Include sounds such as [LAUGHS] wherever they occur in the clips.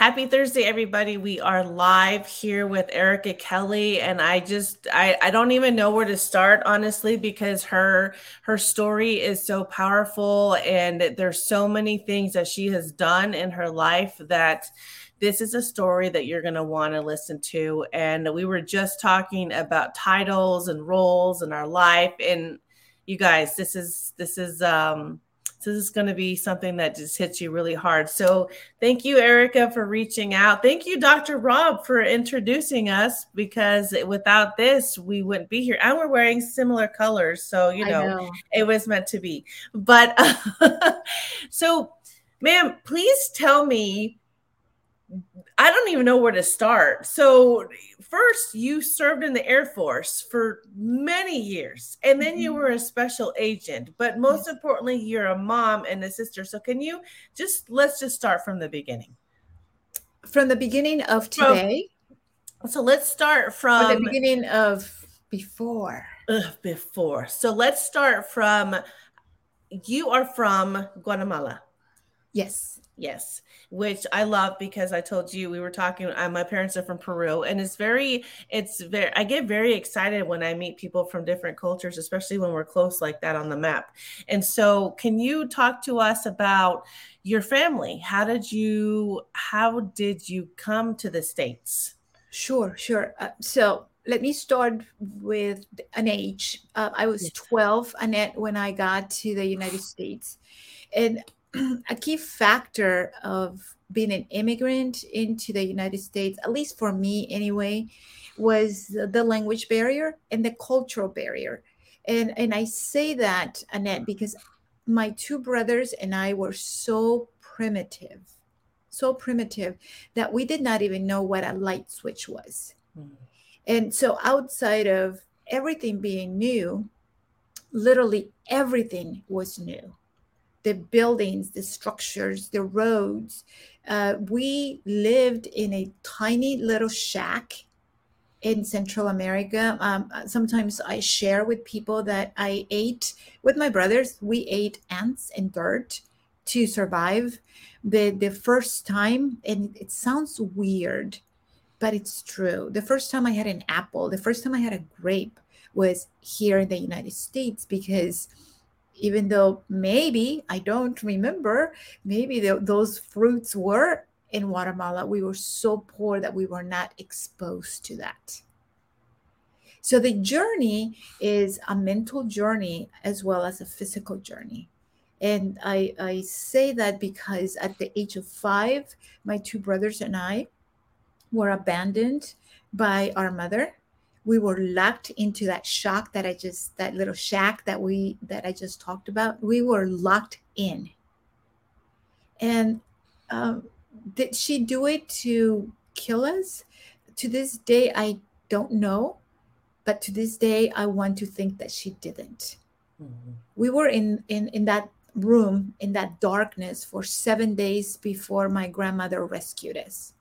Happy Thursday, everybody. We are live here with Ericka Kelly. And I just I, I don't even know where to start, honestly, because her her story is so powerful and there's so many things that she has done in her life that this is a story that you're going to want to listen to. And we were just talking about titles and roles in our life. And you guys, this is this is um so this is going to be something that just hits you really hard. So thank you, Ericka, for reaching out. Thank you, Dr. Rob, for introducing us because without this, we wouldn't be here. And we're wearing similar colors. So, you know, know. it was meant to be. But [LAUGHS] so, ma'am, please tell me I don't even know where to start. So, first, you served in the Air Force for many years, and then you mm-hmm. were a special agent. But most importantly, you're a mom and a sister. So, can you just let's just start from the beginning? From the beginning of today. From, so, let's start from, from the beginning of before. before. So, let's start from you are from Guatemala. Yes. Yes which I love because I told you we were talking. Uh, my parents are from Peru, and it's very, it's very. I get very excited when I meet people from different cultures, especially when we're close like that on the map. And so, can you talk to us about your family? How did you, how did you come to the states? Sure, sure. Uh, so let me start with an age. Uh, I was yes. 12, Annette, when I got to the United States. And a key factor of being an immigrant into the United States, at least for me anyway, was the language barrier and the cultural barrier. And, and I say that, Annette, because my two brothers and I were so primitive, so primitive that we did not even know what a light switch was. Mm. And so, outside of everything being new, literally everything was new the buildings, the structures, the roads. Uh, we lived in a tiny little shack in Central America. Um, sometimes I share with people that I ate with my brothers. We ate ants and dirt to survive. The the first time, and it sounds weird, but it's true. The first time I had an apple, the first time I had a grape was here in the United States because even though maybe I don't remember, maybe the, those fruits were in Guatemala. We were so poor that we were not exposed to that. So the journey is a mental journey as well as a physical journey. And I, I say that because at the age of five, my two brothers and I were abandoned by our mother we were locked into that shock that I just that little shack that we that I just talked about. We were locked in. And um, did she do it to kill us? To this day, I don't know. But to this day, I want to think that she didn't. Mm-hmm. We were in, in in that room in that darkness for seven days before my grandmother rescued us.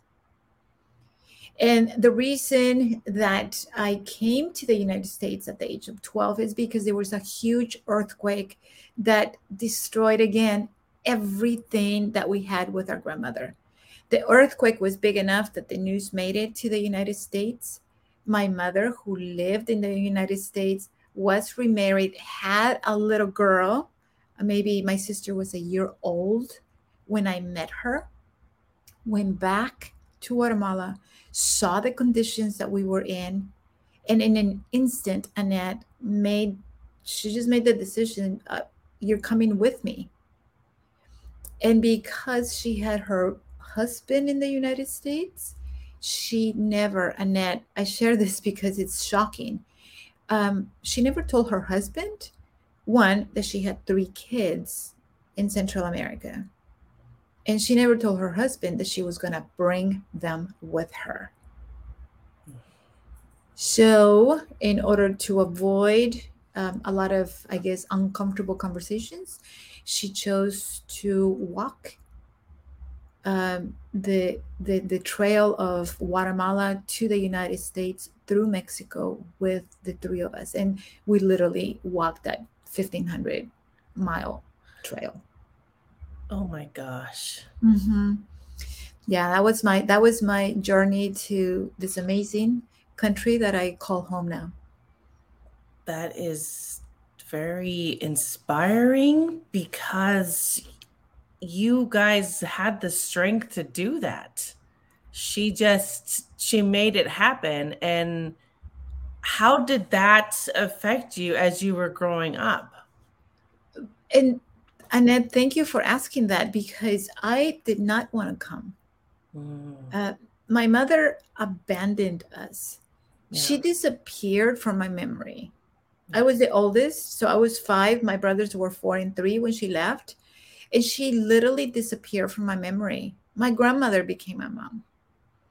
And the reason that I came to the United States at the age of 12 is because there was a huge earthquake that destroyed again everything that we had with our grandmother. The earthquake was big enough that the news made it to the United States. My mother, who lived in the United States, was remarried, had a little girl. Maybe my sister was a year old when I met her, went back to Guatemala saw the conditions that we were in, and in an instant, Annette made she just made the decision uh, you're coming with me. And because she had her husband in the United States, she never, Annette, I share this [LAUGHS] because it's shocking. Um, she never told her husband, one, that she had three kids in Central America. And she never told her husband that she was going to bring them with her. So, in order to avoid um, a lot of, I guess, uncomfortable conversations, she chose to walk um, the, the the trail of Guatemala to the United States through Mexico with the three of us, and we literally walked that fifteen hundred mile trail. Oh my gosh. Mm-hmm. yeah that was my that was my journey to this amazing country that i call home now that is very inspiring because you guys had the strength to do that she just she made it happen and how did that affect you as you were growing up and annette thank you for asking that because i did not want to come mm. uh, my mother abandoned us yeah. she disappeared from my memory i was the oldest so i was five my brothers were four and three when she left and she literally disappeared from my memory my grandmother became my mom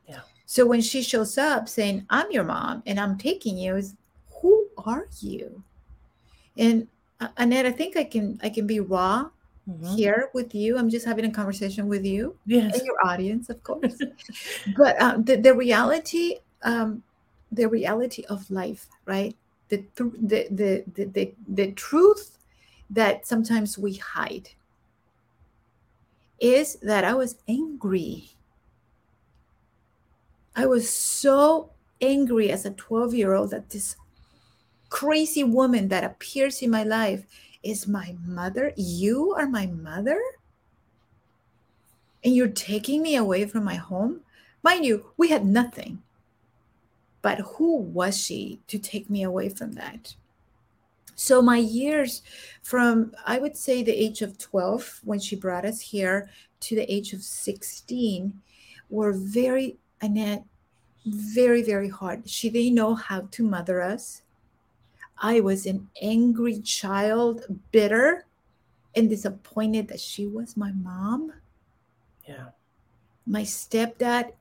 Yeah. so when she shows up saying, I'm your mom and I'm taking you, is who are you? And uh, Annette, I think I can I can be raw mm-hmm. here with you. I'm just having a conversation with you yes. and your audience, of course. [LAUGHS] but um, the, the reality, um, the reality of life, right? The, th- the, the, the, the, the truth that sometimes we hide is that I was angry I was so angry as a 12 year old that this crazy woman that appears in my life is my mother. You are my mother? And you're taking me away from my home? Mind you, we had nothing. But who was she to take me away from that? So, my years from, I would say, the age of 12, when she brought us here, to the age of 16, were very Annette, very, very hard. She didn't know how to mother us. I was an angry child, bitter and disappointed that she was my mom. Yeah. My stepdad,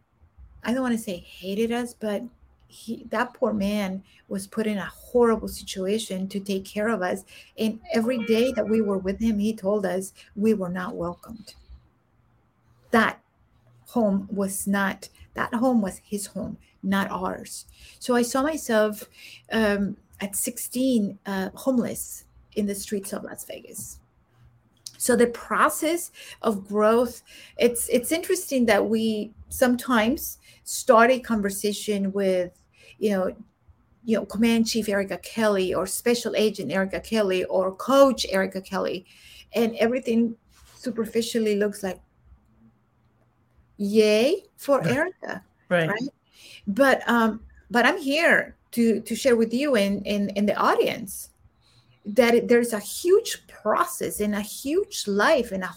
I don't want to say hated us, but he that poor man was put in a horrible situation to take care of us. And every day that we were with him, he told us we were not welcomed. That home was not that home was his home, not ours. So I saw myself um, at 16 uh, homeless in the streets of Las Vegas. So the process of growth, it's it's interesting that we sometimes start a conversation with, you know, you know, Command Chief Ericka Kelly or Special Agent Ericka Kelly or Coach Ericka Kelly, and everything superficially looks like yay for Ericka. Right. right. But um, but I'm here to to share with you and in, in, the audience that there's a huge process and a huge life and a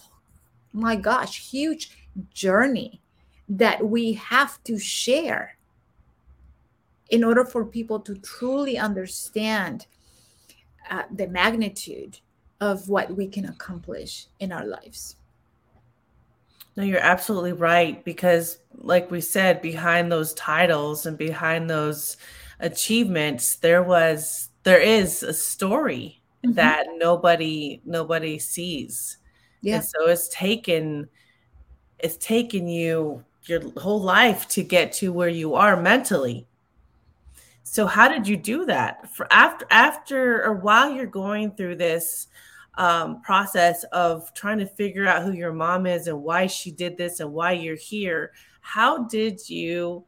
my gosh, huge journey that we have to share in order for people to truly understand uh, the magnitude of what we can accomplish in our lives. No, you're absolutely right. Because, like we said, behind those titles and behind those achievements, there was, there is a story mm-hmm. that nobody, nobody sees. Yeah. And so it's taken, it's taken you your whole life to get to where you are mentally. So how did you do that? For after, after, or while you're going through this, um, process of trying to figure out who your mom is and why she did this and why you're here, how did you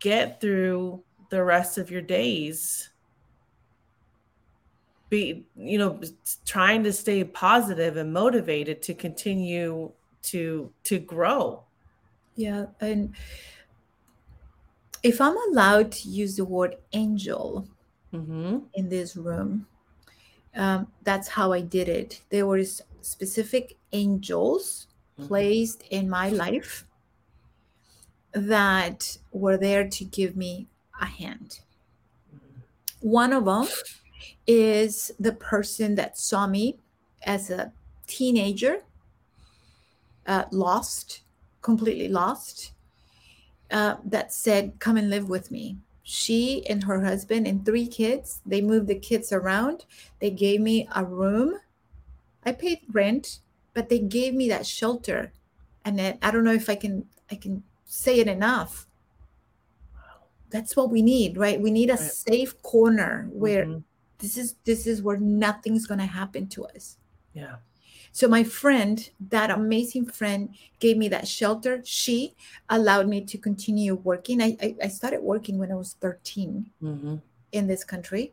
get through the rest of your days? Be, you know, trying to stay positive and motivated to continue to to grow. Yeah, and if I'm allowed to use the word angel mm-hmm. in this room, um, that's how I did it. There were specific angels mm-hmm. placed in my life that were there to give me a hand. One of them is the person that saw me as a teenager, uh, lost, completely lost, uh, that said, Come and live with me. She and her husband and three kids they moved the kids around. They gave me a room. I paid rent but they gave me that shelter. And then i don't know if i can i can say it enough that's what we need right we need a right. safe corner where mm-hmm. this is this is where nothing's going to happen to us yeah So my friend, that amazing friend, gave me that shelter. She allowed me to continue working. I, I, I started working when I was 13 mm-hmm. in this country.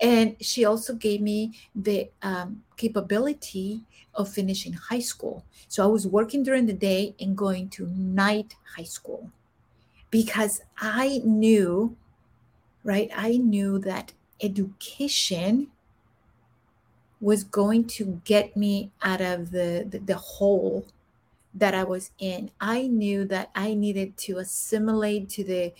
And she also gave me the um, capability of finishing high school. So I was working during the day and going to night high school because I knew, right? I knew that education was going to get me out of the, the, the hole that I was in. I knew that I needed to assimilate to the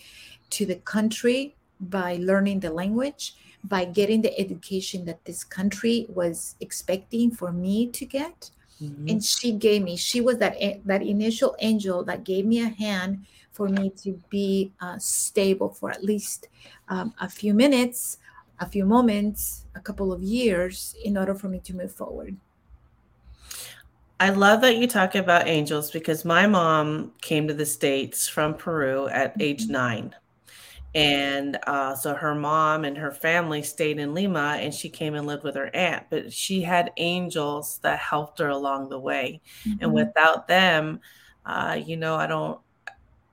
to the country by learning the language, by getting the education that this country was expecting for me to get. Mm-hmm. And she gave me, she was that that initial angel that gave me a hand for me to be uh, stable for at least um, a few minutes a few moments, a couple of years in order for me to move forward. I love that you talk about angels because my mom came to the States from Peru at mm-hmm. age nine. And uh, so her mom and her family stayed in Lima and she came and lived with her aunt. But she had angels that helped her along the way. Mm-hmm. And without them, uh, you know, I don't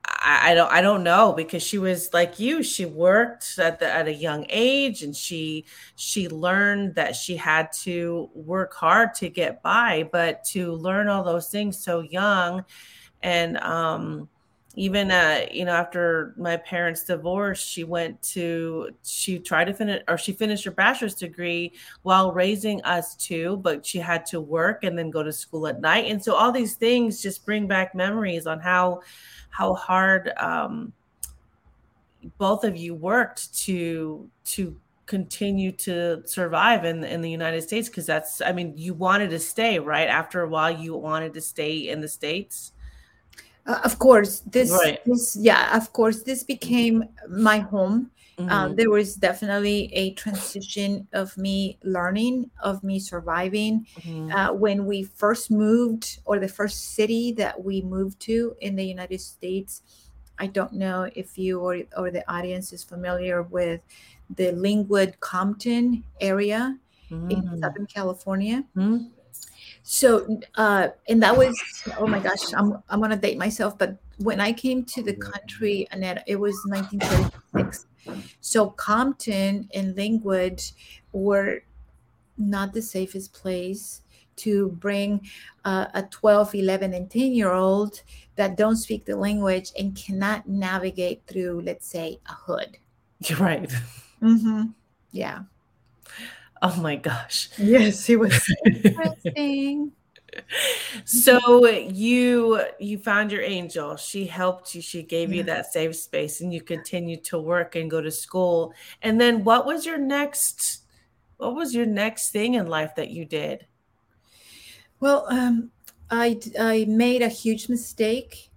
I, I, don't I don't know because she was like you. She worked at the at a young age and she she learned that she had to work hard to get by, but to learn all those things so young and um even uh you know after my parents divorced she went to she tried to finish or she finished her bachelor's degree while raising us too but she had to work and then go to school at night. And so all these things just bring back memories on how how hard um, both of you worked to to continue to survive in in the United States because that's I mean you wanted to stay right? After a while you wanted to stay in the states uh, of course this, right. this yeah of course this became my home mm-hmm. um, there was definitely a transition of me learning of me surviving mm-hmm. uh, when we first moved or the first city that we moved to in the united states i don't know if you or, or the audience is familiar with the Lynwood compton area mm-hmm. in southern california mm-hmm. So uh, and that was oh my gosh i'm, I'm gonna date myself but when i came to the country annette it was 1936 so Compton and Lynwood were not the safest place to bring uh, a 12, 11, and 10 year old that don't speak the language and cannot navigate through, let's say, a hood. You're [LAUGHS] right. Mm-hmm. Yeah. Oh my gosh. Yes, it was. Interesting. [LAUGHS] So you you found your angel. She helped you. She gave yeah. you that safe space and you continued to work and go to school. And then what was your next what was your next thing in life that you did? Well um, i i made a huge mistake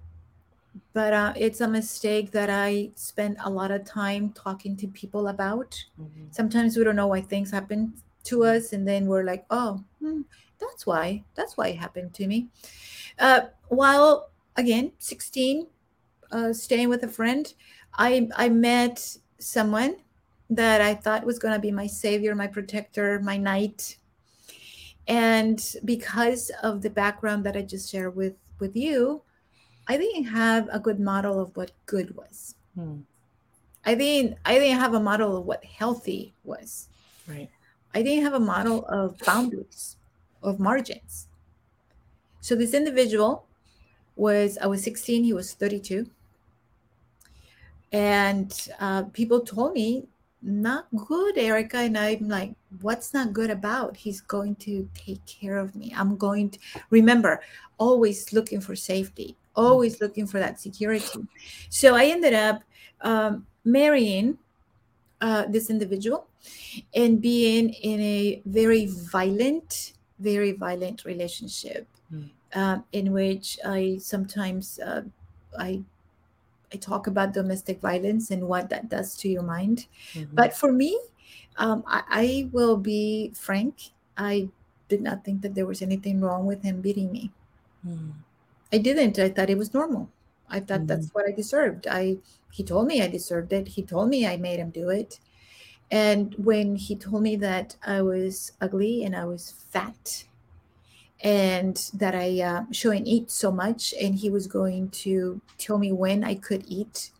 but uh, it's a mistake that i spent a lot of time talking to people about. Mm-hmm. sometimes we don't know why things happen to us and then we're like oh hmm, that's why that's why it happened to me. Uh, while again 16 uh, staying with a friend i i met someone that i thought was going to be my savior my protector my knight. And because of the background that i just shared with with you i didn't have a good model of what good was hmm. i didn't i didn't have a model of what healthy was right i didn't have a model of boundaries of margins. So this individual was, I was 16, he was 32. And uh, people told me, not good, Ericka. And I'm like, what's not good about? He's going to take care of me. I'm going to remember, always looking for safety, always looking for that security. So I ended up um, marrying uh, this individual and being in a very violent very violent relationship mm. uh, in which I sometimes uh, I I talk about domestic violence and what that does to your mind. Mm-hmm. But for me, um, I, I, will be frank. I did not think that there was anything wrong with him beating me. Mm. I didn't. I thought it was normal. I thought mm that's what I deserved. I he told me I deserved it. He told me I made him do it. And when he told me that I was ugly and I was fat and that I uh, shouldn't eat so much, and he was going to tell me when I could eat.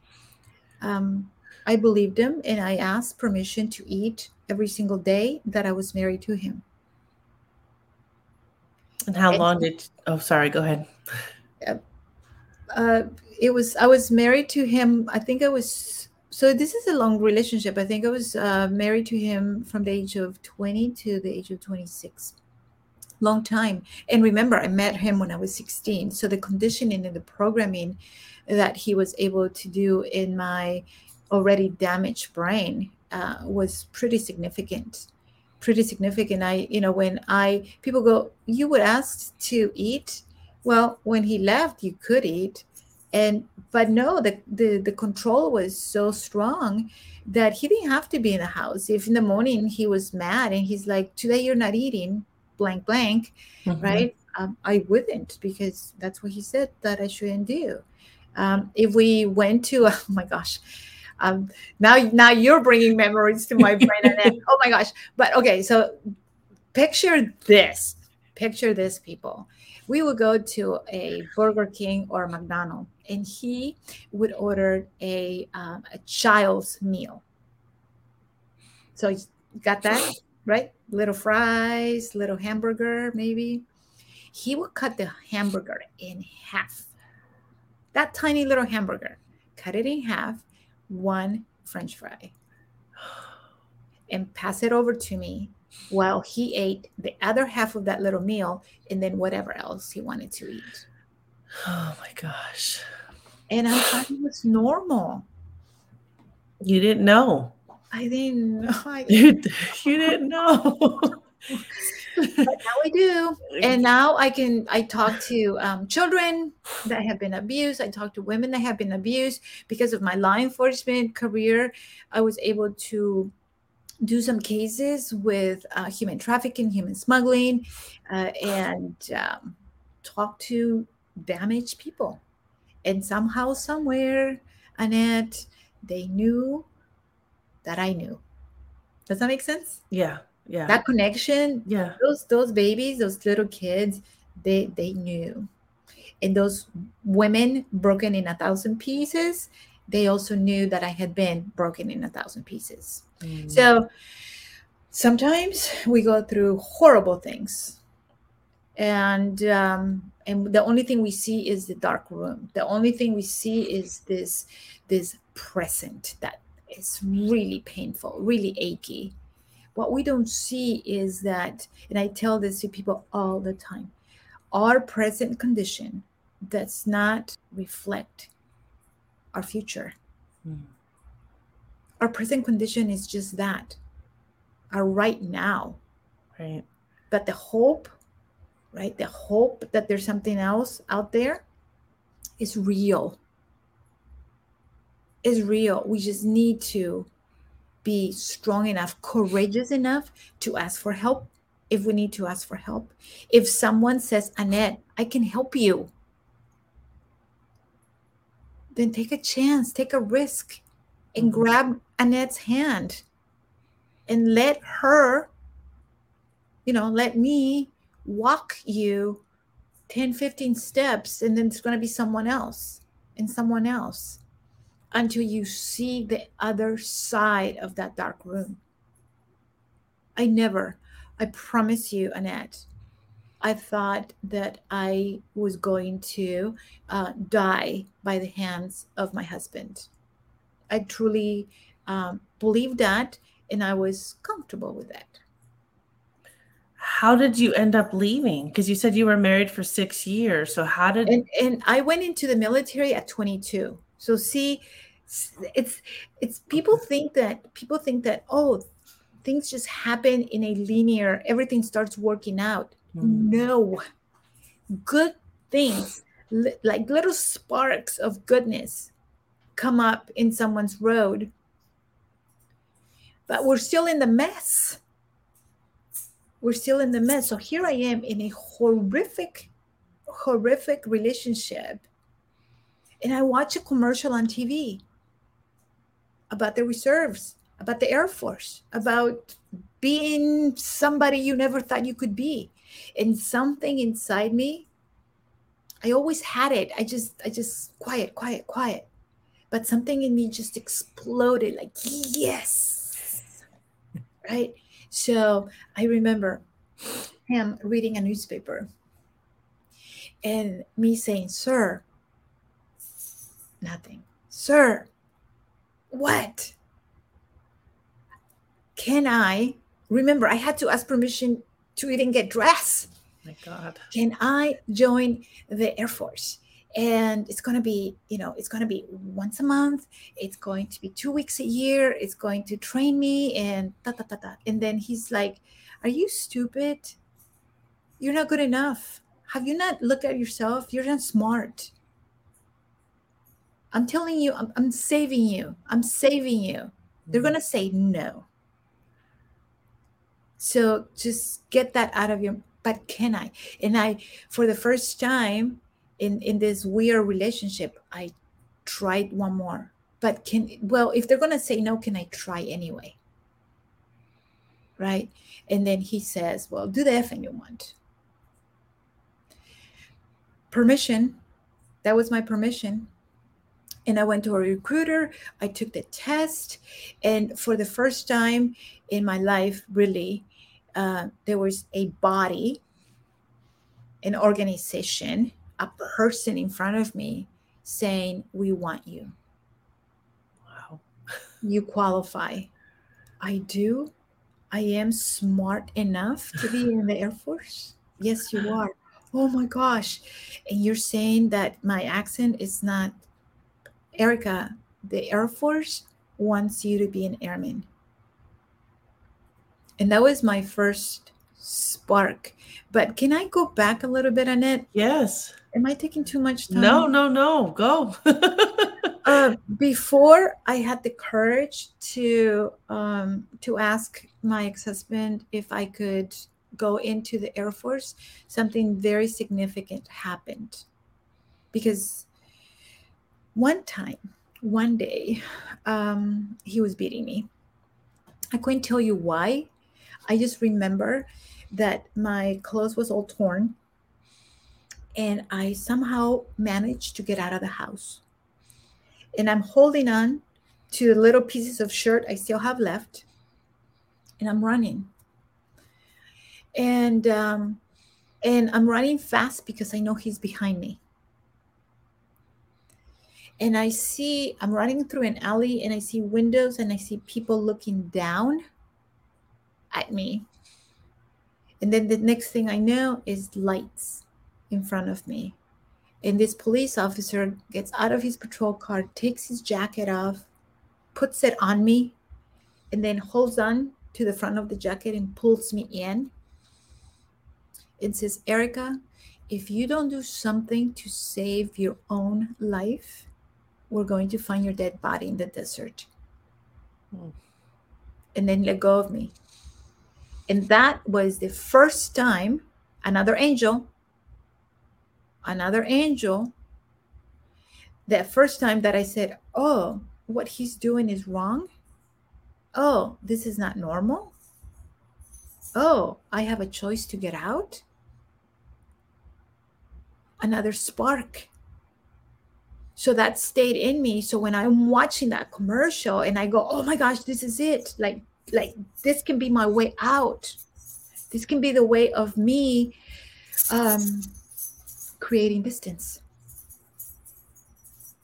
Um, I believed him, and I asked permission to eat every single day that I was married to him. And how and, long did? Oh, sorry. Go ahead. Uh, it was. I was married to him. I think I was. So this is a long relationship. I think I was uh, married to him from the age of twenty to the age of twenty-six long time. And remember, I met him when I was 16. So the conditioning and the programming that he was able to do in my already damaged brain uh, was pretty significant. Pretty significant. I, you know, when I, people go, you would ask to eat. Well, when he left, you could eat. And, but no, the, the, the control was so strong that he didn't have to be in the house. If in the morning he was mad and he's like, today you're not eating, blank blank mm-hmm. right um, i wouldn't because that's what he said that i shouldn't do um, if we went to [LAUGHS] oh my gosh um, now now you're bringing memories to my brain and oh my gosh but okay so picture this picture this people we would go to a burger king or mcdonald's and he would order a, um, a child's meal so you got that right? Little fries, little hamburger, maybe. He would cut the hamburger in half. That tiny little hamburger, cut it in half, one french fry, and pass it over to me while he ate the other half of that little meal and then whatever else he wanted to eat. Oh my gosh. And I thought it was normal. You didn't know. I didn't know. [LAUGHS] I didn't. You, you didn't know. [LAUGHS] but now I do. And now I can, I talk to um, children that have been abused. I talk to women that have been abused because of my law enforcement career. I was able to do some cases with uh, human trafficking, human smuggling, uh, and um, talk to damaged people. And somehow, somewhere, Annette, they knew that I knew. Does that make sense? Yeah. Yeah. That connection. Yeah. Those those babies, those little kids, they they knew. And those women broken in a thousand pieces, they also knew that I had been broken in a thousand pieces. Mm. So sometimes we go through horrible things. And um, and the only thing we see is the dark room. The only thing we see is this this present that is really painful, really achy. What we don't see is that, and I tell this to people all the time, our present condition does not reflect our future. Mm. Our present condition is just that, our right now. Right. But the hope, right? The hope that there's something else out there is real is real. We just need to be strong enough, courageous enough to ask for help if we need to ask for help. If someone says, Annette, I can help you, then take a chance, take a risk, and mm-hmm. grab Annette's hand and let her, you know, let me walk you 10, 15 steps, and then it's going to be someone else and someone else until you see the other side of that dark room. I never, I promise you, Annette, I thought that I was going to uh, die by the hands of my husband. I truly um, believed that, and I was comfortable with that. How did you end up leaving? Because you said you were married for six years. So how did? And, and I went into the military at 22. So see, it's it's people think that people think that oh things just happen in a linear everything starts working out mm. no good things li- like little sparks of goodness come up in someone's road but we're still in the mess we're still in the mess so here i am in a horrific horrific relationship and i watch a commercial on tv about the reserves, about the Air Force, about being somebody you never thought you could be. And something inside me, I always had it. I just, I just quiet, quiet, quiet. But something in me just exploded like, yes. Right. So I remember him reading a newspaper and me saying, Sir, nothing. Sir, what? Can I? Remember, I had to ask permission to even get dressed. My God. Can I join the Air Force? And it's going to be, you know, it's going to be once a month. It's going to be two weeks a year. It's going to train me and ta ta ta ta. And then he's like, Are you stupid? You're not good enough. Have you not looked at yourself? You're not smart. I'm telling you, I'm, I'm saving you. I'm saving you. They're Mm-hmm. going to say no. So just get that out of your, but can I? And I, for the first time in, in this weird relationship, I tried one more. But can, well, if they're going to say no, can I try anyway? Right. And then he says, well, do the effing you want. Permission. That was my permission and I went to a recruiter. I took the test, and for the first time in my life, really, uh, there was a body, an organization, a person in front of me saying, "We want you. Wow. You qualify." I do. I am smart enough to be in the Air Force. Yes, you [SIGHS] are. Oh my gosh. And you're saying that my accent is not Ericka, the Air Force wants you to be an airman. And that was my first spark. But can I go back a little bit, Annette? Yes. Am I taking too much time? No, no, no. Go. [LAUGHS] Uh, before I had the courage to um, to ask my ex-husband if I could go into the Air Force, something very significant happened. Because one time, one day, um, he was beating me. I couldn't tell you why. I just remember that my clothes was all torn and I somehow managed to get out of the house. And I'm holding on to the little pieces of shirt I still have left and I'm running. And um, and I'm running fast because I know he's behind me and I see I'm running through an alley and I see windows and I see people looking down at me. And then the next thing I know is lights in front of me. And this police officer gets out of his patrol car, takes his jacket off, puts it on me, and then holds on to the front of the jacket and pulls me in and says, Ericka, if you don't do something to save your own life, we're going to find your dead body in the desert. Hmm. And then let go of me. And that was the first time another angel, another angel, that first time that I said, Oh, what he's doing is wrong. Oh, this is not normal. Oh, I have a choice to get out. Another spark so that stayed in me so when i'm watching that commercial and i go oh my gosh this is it like like this can be my way out. This can be the way of me um creating distance.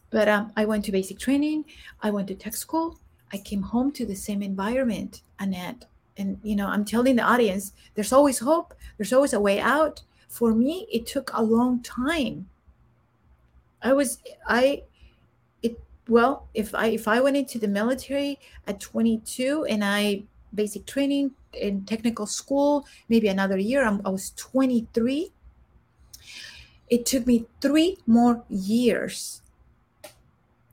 But um, i went to basic training. I went to tech school. I came home to the same environment annette. And you know i'm telling the audience there's always hope. There's always a way out. For me it took a long time. I was I well if I if I went into the military at 22 and I basic training in technical school maybe another year I'm, I was 23 it took me 3 more years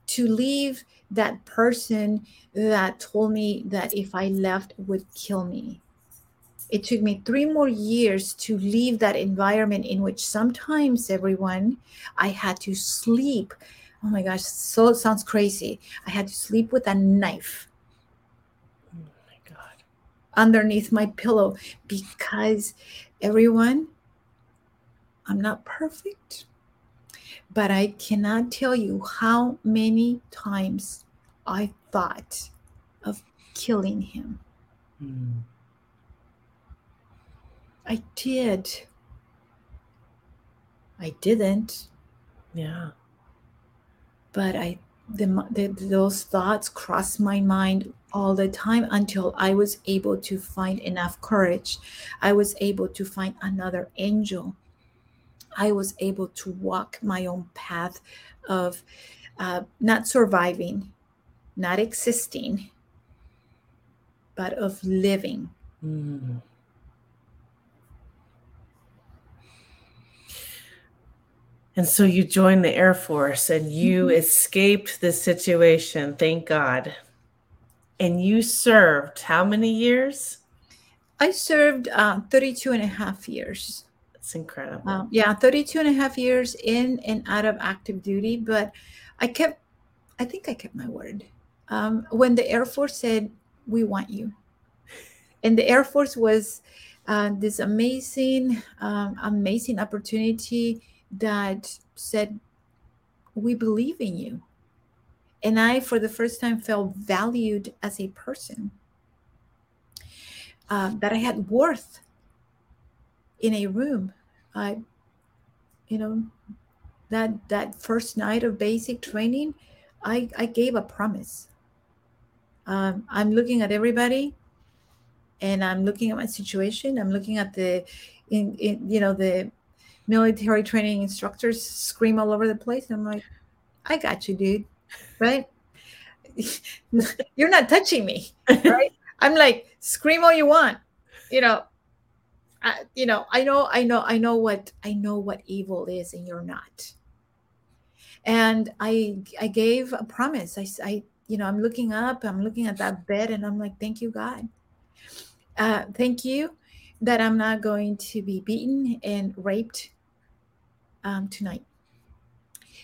to leave that person that told me that if I left would kill me. It took me three more years to leave that environment in which sometimes everyone i had to sleep oh my gosh so it sounds crazy i had to sleep with a knife oh my God. underneath my pillow because Everyone, I'm not perfect, but I cannot tell you how many times I thought of killing him. Mm. I did. I didn't. Yeah. But I the, the, those thoughts crossed my mind all the time until I was able to find enough courage. I was able to find another angel. I was able to walk my own path of uh, not surviving, not existing, but of living. Mm. And so you joined the Air Force and you mm-hmm. escaped the situation, thank God. And you served how many years? I served uh, 32 and a half years. That's incredible. Um, yeah, 32 and a half years in and out of active duty. But I kept, I think I kept my word. Um, when the Air Force said, We want you. And the Air Force was uh, this amazing, um, amazing opportunity that said, We believe in you. And I, for the first time, felt valued as a person, uh, that I had worth in a room. I, you know, that that first night of basic training, I, I gave a promise. Um, I'm looking at everybody, and I'm looking at my situation. I'm looking at the, in, in you know the military training instructors scream all over the place. And I'm like, I got you, dude. Right? [LAUGHS] You're not touching me. Right? [LAUGHS] I'm like, scream all you want. You know, I, you know, I know, I know, I know what I know what evil is, and you're not. And I I gave a promise. I I you know, I'm looking up, I'm looking at that bed, and I'm like, thank you, God. Uh, thank you that I'm not going to be beaten and raped um, tonight.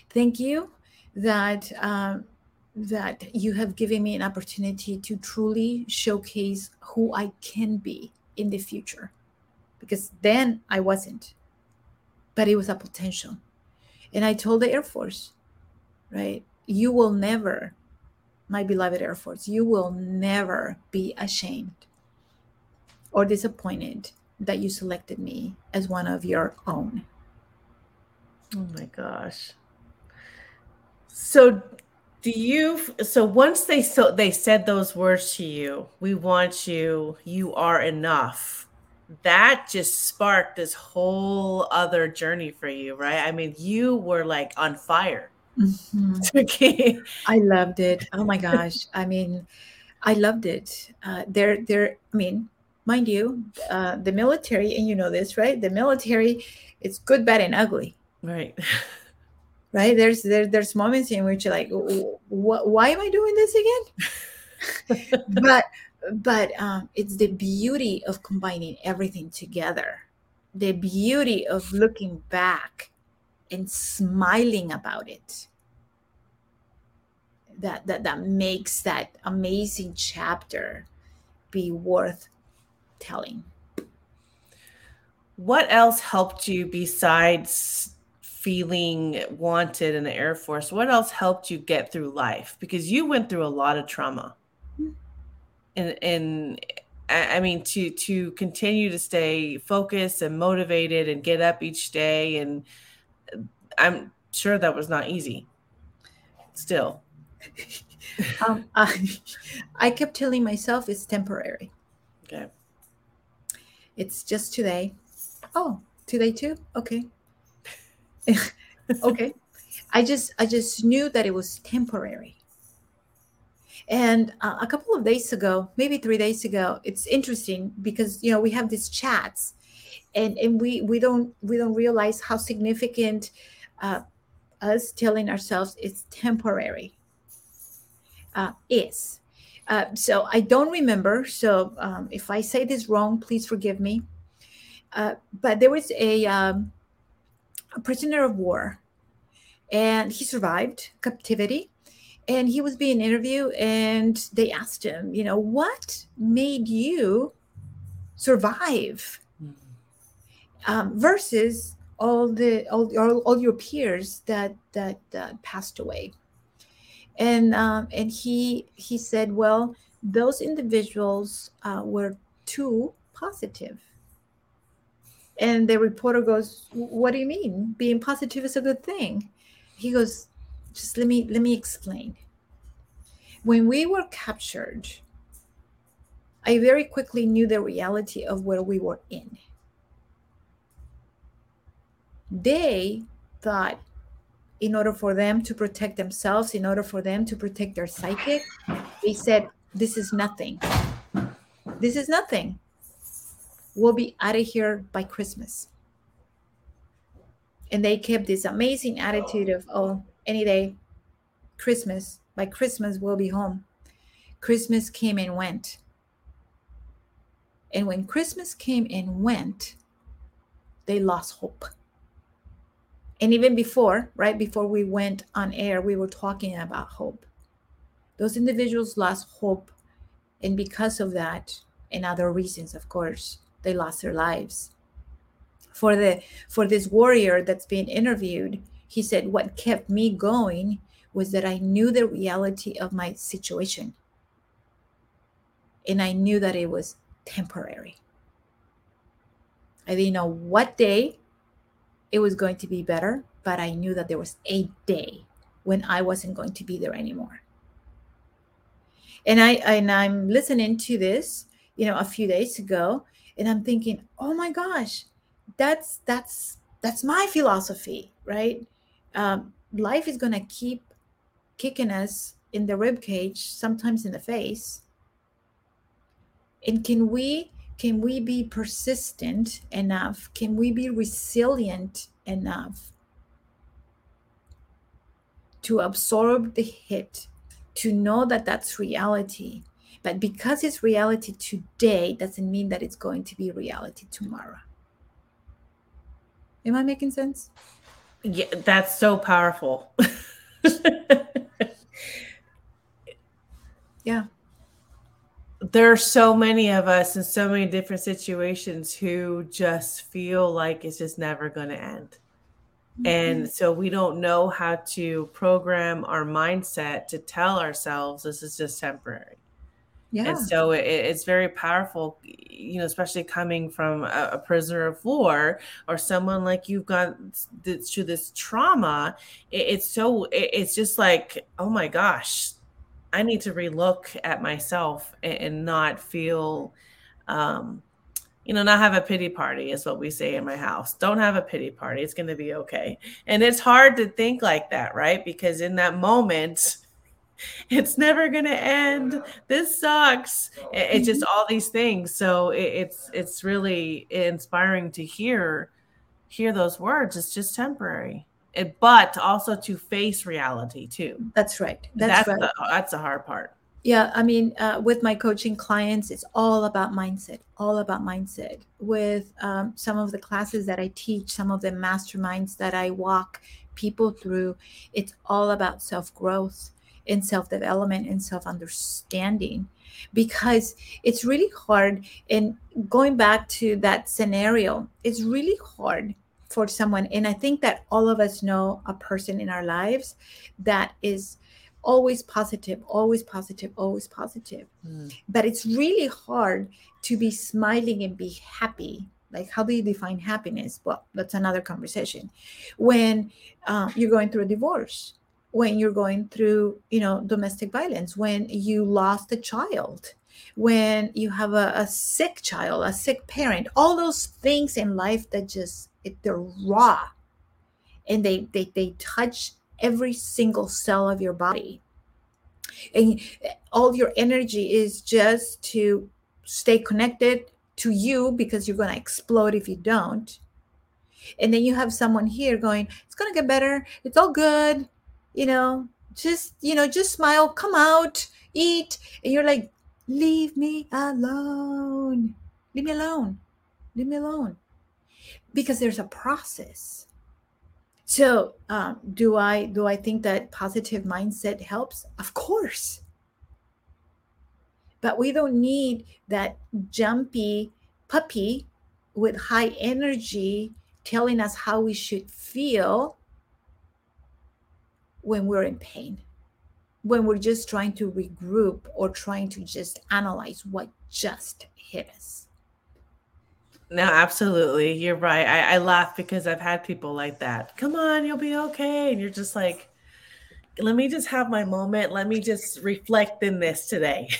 Thank you that um, that you have given me an opportunity to truly showcase who I can be in the future, because then I wasn't, but it was a potential. And I told the Air Force, right, you will never, my beloved Air Force, you will never be ashamed or disappointed that you selected me as one of your own. Oh my gosh. So do you so once they so they said those words to you, we want you, you are enough. That just sparked this whole other journey for you, right? I mean, you were like on fire. Mm-hmm. [LAUGHS] I loved it. Oh my gosh. I mean, I loved it. Uh, there, there. I mean, mind you, uh, the military, and you know this, right? The military, it's good, bad, and ugly right. Right? There's there, there's moments in which you're like why am i doing this again? [LAUGHS] But but um, it's the beauty of combining everything together. The beauty of looking back and smiling about it. That that that makes that amazing chapter be worth telling. What else helped you besides feeling wanted in the Air Force, what else helped you get through life? Because you went through a lot of trauma. And and I mean to to continue to stay focused and motivated and get up each day and I'm sure that was not easy. Still. [LAUGHS] um, I, I kept telling myself it's temporary. Okay. It's just today. Oh, today too? Okay. [LAUGHS] okay. I just i just knew that it was temporary. And uh, a couple of days ago maybe three days ago it's interesting because you know we have these chats and and we we don't we don't realize how significant uh, us telling ourselves it's temporary uh, is. Uh, so i don't remember. So um, if i say this wrong please forgive me. Uh, but there was a um, a prisoner of war and he survived captivity and he was being interviewed and they asked him you know what made you survive um, versus all the all, all, all your peers that that uh, passed away? And um, and he he said well those individuals uh, were too positive and the reporter goes what do you mean being positive is a good thing he goes just let me let me explain when we were captured i very quickly knew the reality of where we were in they thought in order for them to protect themselves, in order for them to protect their psychic, they said, This is nothing. This is nothing. We'll be out of here by Christmas. And they kept this amazing attitude of, Oh, any day, Christmas, by Christmas, we'll be home. Christmas came and went. And when Christmas came and went, they lost hope and even before, right before we went on air, we were talking about hope. Those individuals lost hope. And because of that, and other reasons, of course, they lost their lives. For the for this warrior that's being interviewed, he said, What kept me going was that I knew the reality of my situation. And I knew that it was temporary. I didn't know what day it was going to be better, but I knew that there was a day when I wasn't going to be there anymore. And I and I'm listening to this, you know, a few days ago, and I'm thinking, oh my gosh, that's that's that's my philosophy, right? Um, life is gonna keep kicking us in the rib cage, sometimes in the face. And can we can we be persistent enough? Can we be resilient enough to absorb the hit, to know that that's reality? But because it's reality today, doesn't mean that it's going to be reality tomorrow. Am I making sense? Yeah, that's so powerful. [LAUGHS] yeah there are so many of us in so many different situations who just feel like it's just never going to end. Mm-hmm. And so we don't know how to program our mindset to tell ourselves this is just temporary. Yeah. And so it, it's very powerful, you know, especially coming from a, a, prisoner of war or someone like you've gone through this trauma. It, it's so, it, it's just like, oh my gosh, I need to relook at myself and, and not feel, um, you know, not have a pity party is what we say in my house. Don't have a pity party. It's going to be okay. And it's hard to think like that, right? Because in that moment, [LAUGHS] it's never going to end. This sucks. It's just all these things. So it's it's really inspiring to hear hear those words. It's just temporary it, but also to face reality too. That's right. That's, that's right. The, that's the hard part. Yeah, I mean, uh, with my coaching clients, it's all about mindset, all about mindset. With um, some of the classes that I teach, some of the masterminds that I walk people through, it's all about self growth and self development and self understanding because it's really hard. And going back to that scenario, it's really hard for someone and i think that all of us know a person in our lives that is always positive always positive always positive mm. but it's really hard to be smiling and be happy like how do you define happiness well that's another conversation when uh, you're going through a divorce when you're going through you know domestic violence when you lost a child when you have a, a sick child a sick parent all those things in life that just it, they're raw. And they, they they touch every single cell of your body. And all your energy is just to stay connected to you because you're going to explode if you don't. And then you have someone here going it's going to get better. It's all good you know just you know just smile come out eat and you're like leave me alone. Leave me alone. Leave me alone. Because there's a process. So um, do i do i think that positive mindset helps? Of course. But we don't need that jumpy puppy with high energy telling us how we should feel when we're in pain, when we're just trying to regroup or trying to just analyze what just hit us. No, absolutely. You're right. I, I laugh because I've had people like that. Come on, you'll be okay. And you're just like, let me just have my moment. Let me just reflect in this today.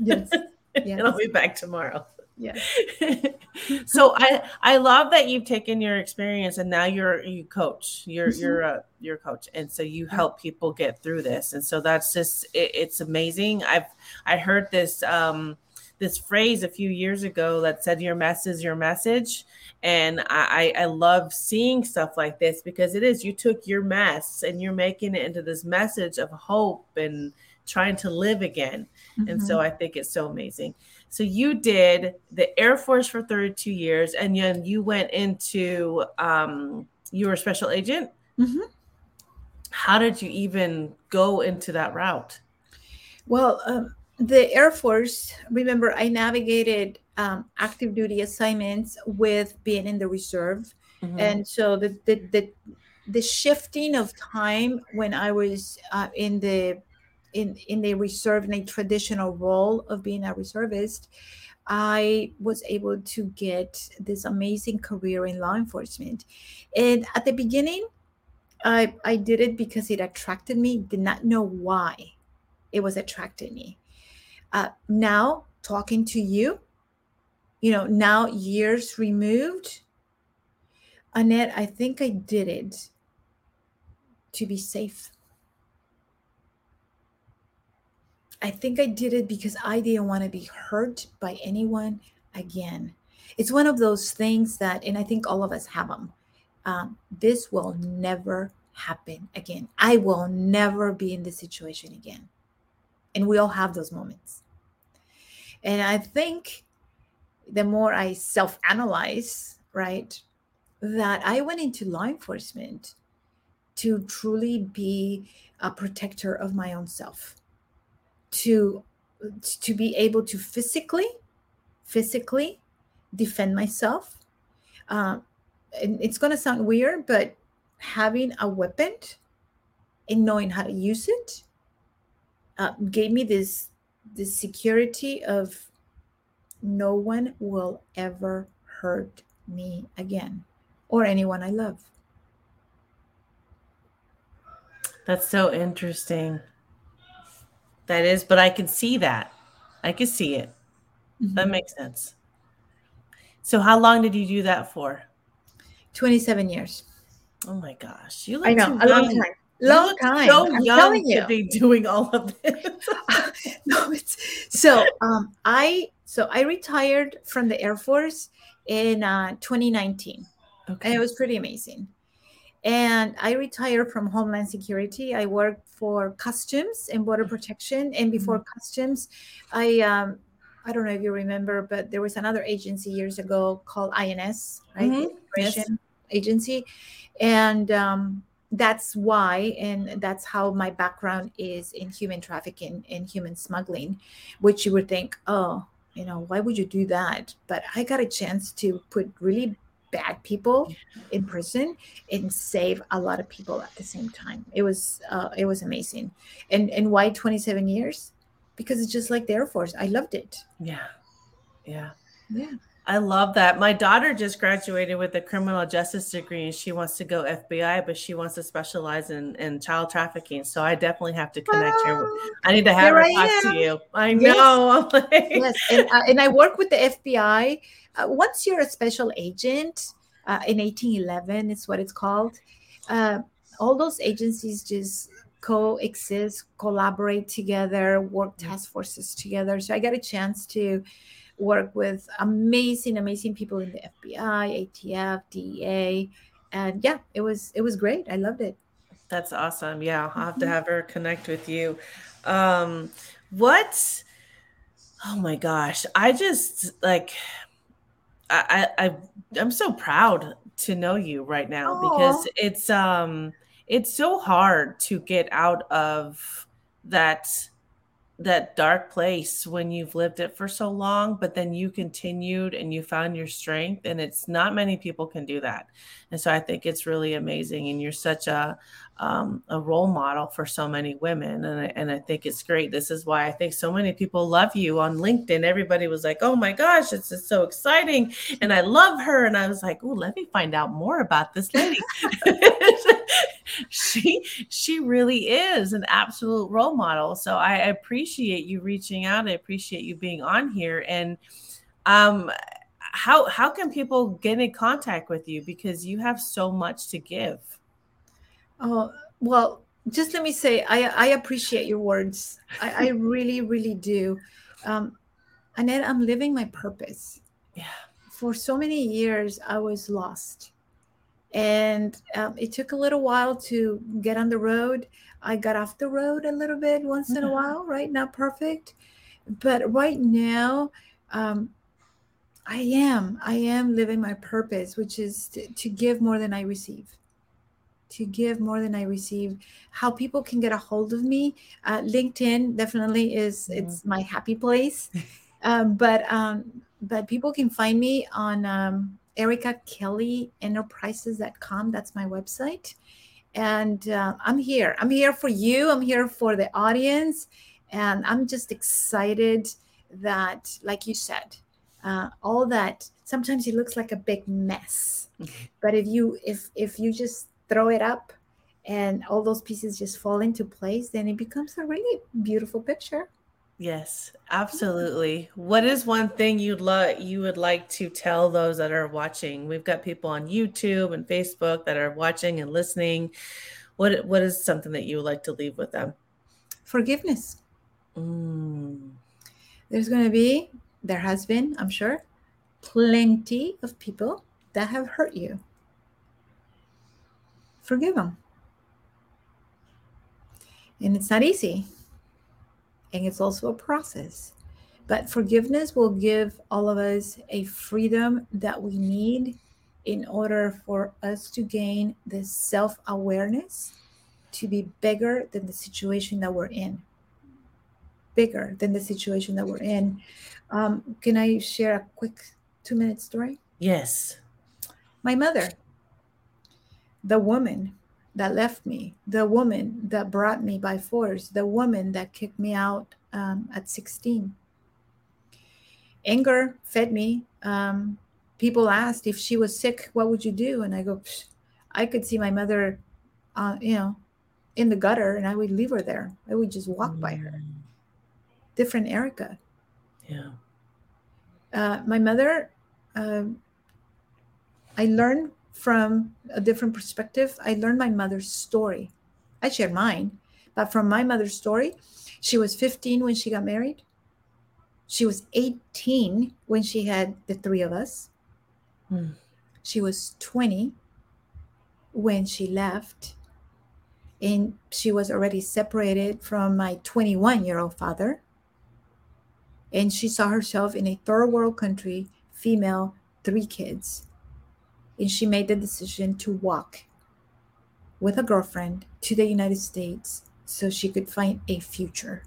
Yes. yes. [LAUGHS] and I'll be back tomorrow. Yeah. [LAUGHS] so I I love that you've taken your experience and now you're you coach. You're mm-hmm. you're a you're a coach, and so you help people get through this. And so that's just it, it's amazing. I've I heard this um this phrase a few years ago that said your mess is your message and I, I love seeing stuff like this because it is you took your mess and you're making it into this message of hope and trying to live again mm-hmm. and so mm-hmm. i think it's so amazing so you did the air force for 32 years and then you went into um, you were a special agent mm-hmm. how did you even go into that route well um, the Air Force, remember, I navigated um, active duty assignments with being in the reserve. Mm-hmm. And so the, the, the, the, shifting of time when I was uh, in the in, in the reserve in a traditional role of being a reservist, I was able to get this amazing career in law enforcement. And at the beginning, I, I did it because it attracted me, did not know why it was attracting me. Uh, now talking to you you know now years removed annette i think i did it to be safe i think i did it because i didn't want to be hurt by anyone again. It's one of those things that and i think all of us have them um, this will never happen again. I will never be in this situation again. And we all have those moments. And I think the more I self analyze, right, that I went into law enforcement to truly be a protector of my own self, to to be able to physically, physically defend myself. Uh, and it's going to sound weird, but having a weapon and knowing how to use it uh, gave me this the security of no one will ever hurt me again or anyone I love. That's so interesting. That is, but I can see that. I can see it. Mm-hmm. That makes sense. So, how long did you do that for? 27 years. Oh my gosh. You look I know, a long time long time. So I'm young to be doing all of this. [LAUGHS] no, it's so um, I so I retired from the Air Force in uh, 2019, okay. and it was pretty amazing. And I retired from Homeland Security. I worked for Customs and Border Protection, and before mm-hmm. Customs, I um, I don't know if you remember, but there was another agency years ago called INS, right? Mm-hmm. Yes. Agency, and um, that's why and that's how my background is in human trafficking and human smuggling which you would think oh you know why would you do that but i got a chance to put really bad people in prison and save a lot of people at the same time. It was uh, it was amazing. And and why 27 years? Because it's just like the air force. I loved it. Yeah. Yeah. Yeah I love that. My daughter just graduated with a criminal justice degree and she wants to go FBI, but she wants to specialize in, in child trafficking. So I definitely have to connect uh, her. I need to have her I talk am. to you. I yes. know. [LAUGHS] yes. And, uh, and I work with the FBI. Uh, once you're a special agent uh, in 1811, it's what it's called. Uh, all those agencies just coexist, collaborate together, work task forces together. So I got a chance to work with amazing, amazing people in the FBI, ATF, DEA, and yeah, it was it was great. I loved it. That's awesome. Yeah, I'll have to mm-hmm. have her connect with you. Um, what? Oh my gosh, I just like I I I'm so proud to know you right now Aww. because it's um it's so hard to get out of that that dark place when you've lived it for so long but then you continued and you found your strength and it's not many people can do that. And so i think it's really amazing and you're such a um, a role model for so many women and I, and I think it's great. This is why i think so many people love you on linkedin. Everybody was like oh my gosh it's just so exciting and i love her and i was like oh let me find out more about this lady [LAUGHS] [LAUGHS] she she really is an absolute role model. So I appreciate you reaching out. I appreciate you being on here. And um how how can people get in contact with you because you have so much to give? Oh well, just let me say I I appreciate your words. I, I [LAUGHS] really really do. Um, Annette, I'm living my purpose. Yeah. For so many years, I was lost and um, it took a little while to get on the road. I got off the road a little bit once in a mm-hmm. while right? Not perfect but right now um, i am i am living my purpose which is to, to give more than i receive. To give more than i receive. How people can get a hold of me uh, linkedin definitely is mm-hmm. it's my happy place. Um, but um, but people can find me on um, Ericka Kelly Enterprises.com. That's my website. And uh, I'm here. I'm here for you. I'm here for the audience. And I'm just excited that, like you said, uh, all that sometimes it looks like a big mess. [LAUGHS] but if you if if you just throw it up and all those pieces just fall into place, then it becomes a really beautiful picture. Yes, absolutely. What is one thing you'd love you would like to tell those that are watching? We've got people on YouTube and Facebook that are watching and listening. What what is something that you would like to leave with them? Forgiveness. Mm. There's going to be, there has been, I'm sure, plenty of people that have hurt you. Forgive them. And it's not easy and it's also a process. But forgiveness will give all of us a freedom that we need in order for us to gain this self awareness to be bigger than the situation that we're in. Bigger than the situation that we're in. Um, can I share a quick two minute story? Yes. My mother, the woman that left me, the woman that brought me by force, the woman that kicked me out um, at 16. Anger fed me. Um, people asked if she was sick, what would you do? And I go, I could see my mother, uh, you know, in the gutter, and I would leave her there. I would just walk mm. by her. Mm. Different Ericka. Yeah. Uh, my mother, uh, I learned from a different perspective. I learned my mother's story. I shared mine, but from my mother's story, she was 15 when she got married. She was 18 when she had the three of us. Hmm. She was 20 when she left. And she was already separated from my 21 year old father. And she saw herself in a third world country, female, three kids and she made the decision to walk with a girlfriend to the United States so she could find a future.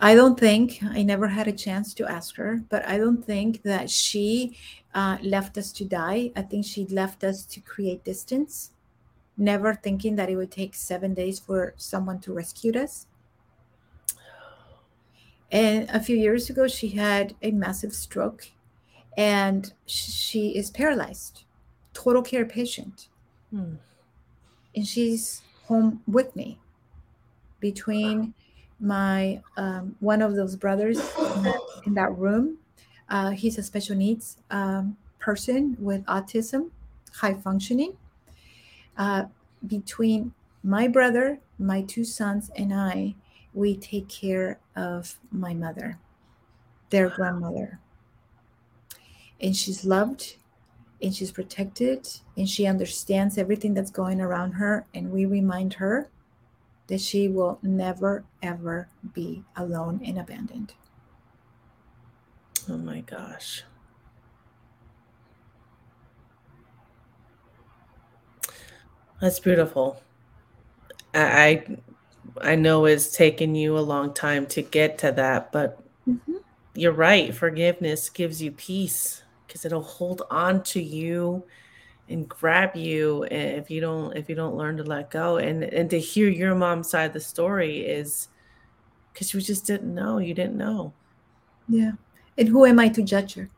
I don't think, I never had a chance to ask her, but I don't think that she uh, left us to die. I think she left us to create distance, never thinking that it would take seven days for someone to rescue us. And a few years ago, she had a massive stroke and she is paralyzed, total care patient. Hmm. And she's home with me between my um, one of those brothers in that, in that room. Uh, he's a special needs um, person with autism, high functioning. Uh, between my brother, my two sons, and I, we take care of my mother, their grandmother and she's loved and she's protected and she understands everything that's going around her and we remind her that she will never ever be alone and abandoned oh my gosh that's beautiful i I know it's taken you a long time to get to that, but mm-hmm. you're right. Forgiveness gives you peace because it'll hold on to you and grab you if you don't if you don't learn to let go. And and to hear your mom's side of the story is because you just didn't know you didn't know. Yeah. And who am i to judge her?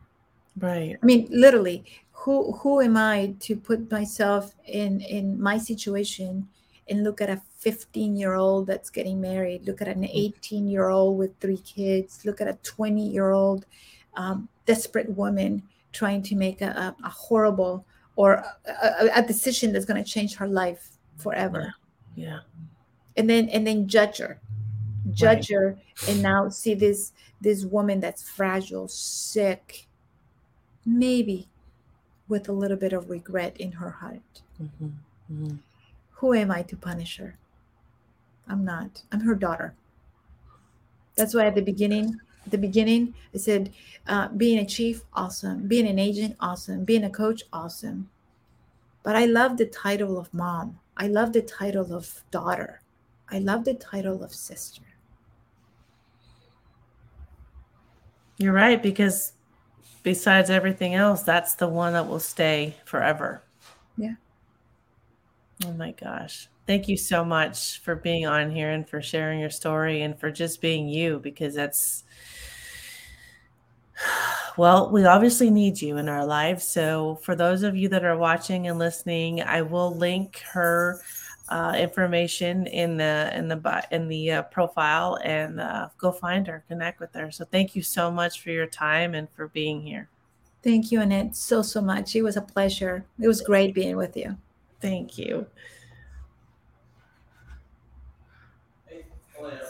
Right. I mean literally who who am i to put myself in in my situation and look at a 15 year old that's getting married look at an mm. 18 year old with three kids look at a 20 year old um, desperate woman trying to make a, a, a horrible or a, a decision that's going to change her life forever yeah. yeah. and then and then judge her judge right. her and now see this this woman that's fragile sick maybe with a little bit of regret in her heart mm-hmm. Mm-hmm. who am i to punish her i'm not i'm her daughter that's why at the beginning the beginning i said uh, being a chief awesome. Being an agent awesome. Being a coach awesome. But i love the title of mom. I love the title of daughter. I love the title of sister. You're right because besides everything else that's the one that will stay forever. Yeah. Oh my gosh Thank you so much for being on here and for sharing your story and for just being you because that's [SIGHS] well, we obviously need you in our lives. So, for those of you that are watching and listening, I will link her uh, information in the in the in the uh, profile and uh, go find her, connect with her. So, thank you so much for your time and for being here. Thank you, Annette, so so much. It was a pleasure. It was great being with you. Thank you. Hey,